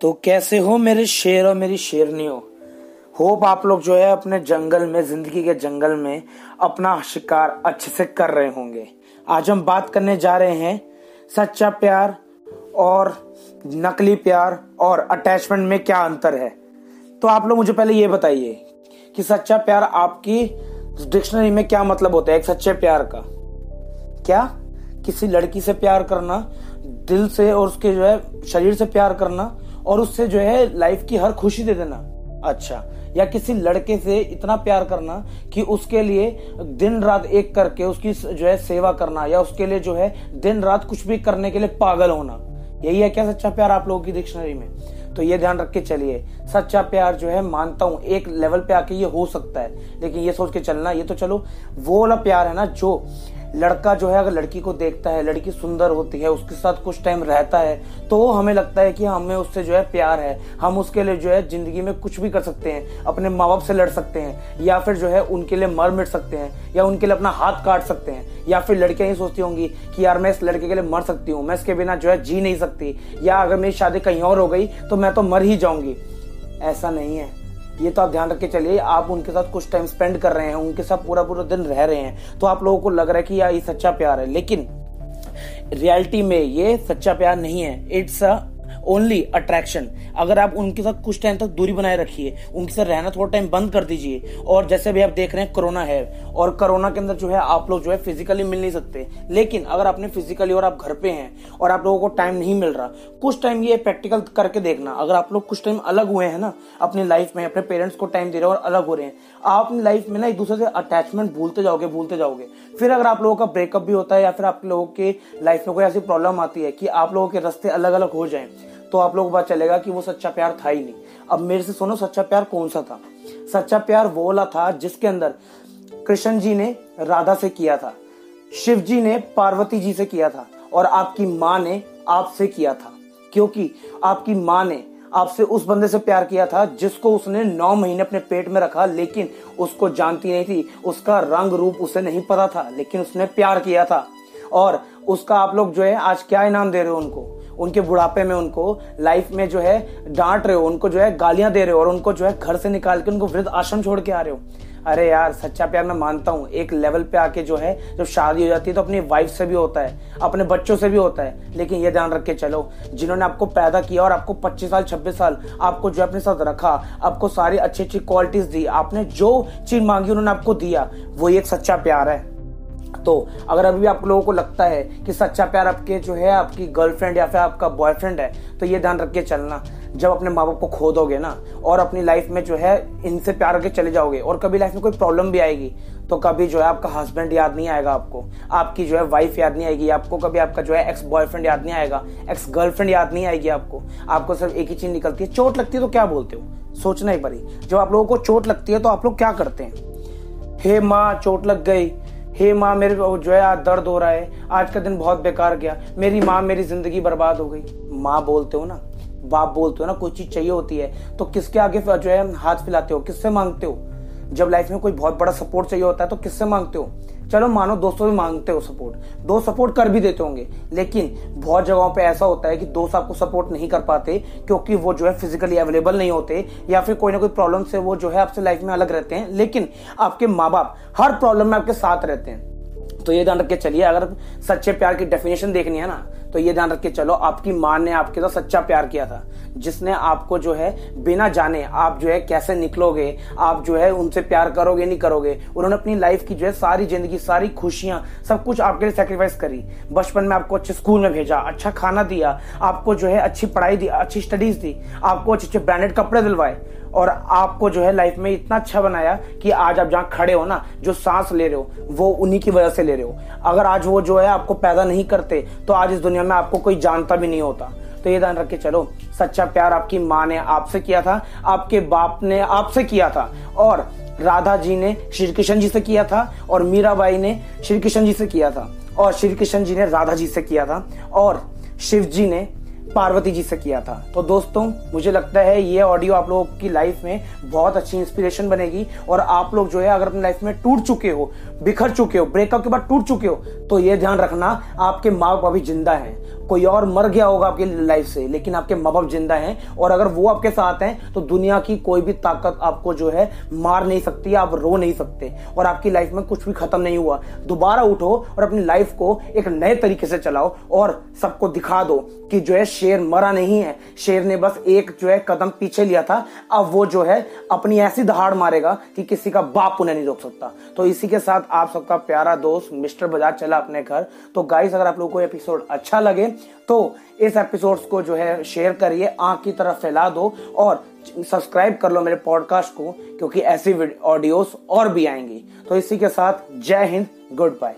तो कैसे हो मेरे शेर और मेरी शेरनियों? होप आप लोग जो है अपने जंगल में, ज़िंदगी के जंगल में अपना शिकार अच्छे से कर रहे होंगे। आज हम बात करने जा रहे हैं सच्चा प्यार और नकली प्यार और अटैचमेंट में क्या अंतर है। तो आप लोग मुझे पहले ये बताइए कि सच्चा प्यार आपकी डिक्शनरी में क्या मतलब होता है, एक सच्चे प्यार का? क्या किसी लड़की से प्यार करना, दिल से और उसके जो है शरीर से प्यार करना और उससे जो है लाइफ की हर खुशी दे देना। अच्छा या किसी लड़के से इतना प्यार करना कि उसके लिए दिन रात एक करके उसकी जो है सेवा करना, या उसके लिए जो है दिन रात कुछ भी करने के लिए पागल होना। यही है क्या सच्चा प्यार आप लोगों की डिक्शनरी में? तो ये ध्यान रख के चलिए। सच्चा प्यार जो है मानता हूँ, एक लेवल पे आके ये हो सकता है। लेकिन ये सोच के चलना, ये तो चलो, वो वाला प्यार है ना जो लड़का जो है, अगर लड़की को देखता है, लड़की सुंदर होती है, उसके साथ कुछ टाइम रहता है तो हमें लगता है कि हमें उससे जो है प्यार है। हम उसके लिए जो है ज़िंदगी में कुछ भी कर सकते हैं, अपने माँ बाप से लड़ सकते हैं, या फिर जो है उनके लिए मर मिट सकते हैं, या उनके लिए अपना हाथ काट सकते हैं, या फिर लड़कियाँ ही सोचती होंगी कि यार मैं इस लड़के के लिए मर सकती हूँ, मैं इसके बिना जो है जी नहीं सकती, या अगर मेरी शादी कहीं और हो गई तो मैं तो मर ही जाऊँगी। ऐसा नहीं है। ये तो आप ध्यान रख के चलिए, आप उनके साथ कुछ टाइम स्पेंड कर रहे हैं, उनके साथ पूरा पूरा दिन रह रहे हैं तो आप लोगों को लग रहा है कि यार ये सच्चा प्यार है, लेकिन रियलिटी में ये सच्चा प्यार नहीं है इट्स अ ओनली अट्रैक्शन अगर आप उनके साथ कुछ टाइम तक दूरी बनाए रखिए, उनके साथ रहना थोड़ा टाइम बंद कर दीजिए। और जैसे भी आप देख रहे हैं कोरोना है। और कोरोना के अंदर जो है, आप लोग जो है फिजिकली मिल नहीं सकते। लेकिन अगर आपने फिजिकली और आप घर पे हैं, और आप लोगों को टाइम नहीं मिल रहा, कुछ टाइम ये प्रैक्टिकल करके देखना। अगर आप लोग कुछ टाइम अलग हुए हैं ना, अपनी लाइफ में, अपने पेरेंट्स को टाइम दे रहे हो और अलग हो रहे हैं, आप अपनी लाइफ में ना एक दूसरे से अटैचमेंट भूलते जाओगे भूलते जाओगे। फिर अगर आप लोगों का ब्रेकअप भी होता है, या फिर आप लोगों के लाइफ में कोई ऐसी प्रॉब्लम आती है कि आप लोगों के रास्ते अलग अलग हो जाए तो आप लोगों को पता चलेगा कि वो सच्चा प्यार था ही नहीं। अब मेरे से सुनो, सच्चा प्यार कौन सा था? सच्चा प्यार वो वाला था जिसके अंदर कृष्ण जी ने राधा से किया था, शिव जी ने पार्वती जी से किया था, और आपकी माँ ने आपसे किया था। क्योंकि आपकी माँ ने आपसे उस बंदे से प्यार किया था जिसको उसने नौ महीने अपने पेट में रखा, लेकिन उसको जानती नहीं थी, उसका रंग रूप उसे नहीं पता था, लेकिन उसने प्यार किया था। और उसका आप लोग जो है, आज क्या इनाम दे रहे हो उनको? उनके बुढ़ापे में उनको लाइफ में जो है डांट रहे हो, उनको जो है गालियाँ दे रहे हो और उनको जो है घर से निकाल के उनको वृद्ध आश्रम छोड़ के आ रहे हो। अरे यार, सच्चा प्यार मैं मानता हूँ, एक लेवल पे आके जो है, जब शादी हो जाती है तो अपनी वाइफ से भी होता है, अपने बच्चों से भी होता है, लेकिन ये ध्यान रख के चलो, जिन्होंने आपको पैदा किया और आपको 25 साल 26 साल आपको जो अपने साथ रखा, आपको सारी अच्छी अच्छी क्वालिटीज दी, आपने जो चीज़ मांगी उन्होंने आपको दिया, वो एक सच्चा प्यार है। तो अगर अभी आप लोगों को लगता है कि सच्चा प्यार आपके जो है, आपकी गर्लफ्रेंड या फिर आपका बॉयफ्रेंड है तो ये ध्यान रख के चलना। जब अपने माँ बाप को खो दोगे ना, और अपनी लाइफ में जो है, इनसे प्यार करके चले जाओगे, और कभी लाइफ में कोई प्रॉब्लम भी आएगी तो कभी जो है आपका हस्बैंड याद नहीं आएगा आपको। आपकी जो है वाइफ याद नहीं आएगी आपको, कभी आपका जो है एक्स बॉयफ्रेंड याद नहीं आएगा एक्स गर्लफ्रेंड याद नहीं आएगी आपको। आपको सिर्फ़ एक ही चीज़ निकलती है, चोट लगती है तो क्या बोलते हो? सोचना एक बारी। जब आप लोगों को चोट लगती है तो आप लोग क्या करते हैं? हे माँ, चोट लग गई। हे माँ, मेरे को जो है आज दर्द हो रहा है। आज का दिन बहुत बेकार गया। मेरी माँ मेरी ज़िंदगी बर्बाद हो गई। माँ बोलते हो ना, बाप बोलते हो ना, कोई चीज़ चाहिए होती है तो किसके आगे जो है हाथ फैलाते हो, किससे मांगते हो? जब लाइफ में कोई बहुत बड़ा सपोर्ट चाहिए होता है तो किससे मांगते हो? चलो मानो दोस्तों भी मांगते हो सपोर्ट दोस्त सपोर्ट कर भी देते होंगे, लेकिन बहुत जगहों पे ऐसा होता है कि दोस्त आपको सपोर्ट नहीं कर पाते, क्योंकि वो जो है फिजिकली अवेलेबल नहीं होते, या फिर कोई ना कोई प्रॉब्लम से वो जो है आपसे लाइफ में अलग रहते हैं, लेकिन आपके माँ बाप हर प्रॉब्लम में आपके साथ रहते हैं। तो ये ध्यान रख के चलिए, अगर सच्चे प्यार की डेफिनेशन देखनी है ना तो ये ध्यान रख के चलो, आपकी माँ ने आपके साथ सच्चा प्यार किया था, जिसने आपको जो है बिना जाने, आप जो है कैसे निकलोगे, आप जो है उनसे प्यार करोगे, नहीं करोगे, उन्होंने अपनी लाइफ की जो है सारी ज़िंदगी, सारी खुशियाँ, सब कुछ आपके लिए सेक्रीफाइस करी। बचपन में आपको अच्छे स्कूल में भेजा अच्छा खाना दिया, आपको जो है अच्छी पढ़ाई दी, अच्छी स्टडीज़ दी, आपको अच्छे अच्छे ब्रांडेड कपड़े दिलवाए। और आपको जो है लाइफ में इतना अच्छा बनाया कि आज आप जहाँ खड़े हो ना, जो सांस ले रहे हो, वो उन्हीं की वजह से ले रहे हो। अगर आज वो जो है आपको पैदा नहीं करते तो आज इस दुनिया में आपको कोई जानता भी नहीं होता। तो ये ध्यान रख के चलो, सच्चा प्यार आपकी माँ ने आपसे किया था, आपके बाप ने आपसे किया था, और राधा जी ने श्री कृष्ण जी से किया था, और मीराबाई ने श्री कृष्ण जी से किया था, और श्री कृष्ण जी ने राधा जी से किया था, और शिव जी ने पार्वती जी से किया था। तो दोस्तों, मुझे लगता है ये ऑडियो आप लोगों की लाइफ में बहुत अच्छी इंस्पिरेशन बनेगी और आप लोग जो है, अगर अपनी लाइफ में टूट चुके हो, बिखर चुके हो ब्रेकअप के बाद टूट चुके हो तो ये ध्यान रखना, आपके माँ बाप अभी ज़िंदा है। कोई और मर गया होगा आपकी लाइफ से, लेकिन आपके माँ बाप ज़िंदा हैं और अगर वो आपके साथ हैं तो दुनिया की कोई भी ताकत आपको जो है, मार नहीं सकती, आप रो नहीं सकते और आपकी लाइफ में कुछ भी खत्म नहीं हुआ। दोबारा उठो और अपनी लाइफ को एक नए तरीके से चलाओ और सबको दिखा दो कि जो है शेर मरा नहीं है। शेर ने बस एक जो है कदम पीछे लिया था। अब वो जो है अपनी ऐसी दहाड़ मारेगा कि किसी का बाप उन्हें नहीं रोक सकता। तो इसी के साथ आप सबका प्यारा दोस्त मिस्टर बजाज चला अपने घर। तो गाइस अगर आप लोगों को एपिसोड अच्छा लगे तो इस एपिसोड को जो है शेयर करिए, आँख की तरफ़ फैला दो और सब्सक्राइब कर लो मेरे पॉडकास्ट को, क्योंकि ऐसी ऑडियोस और भी आएँगी। तो इसी के साथ जय हिंद गुड बाय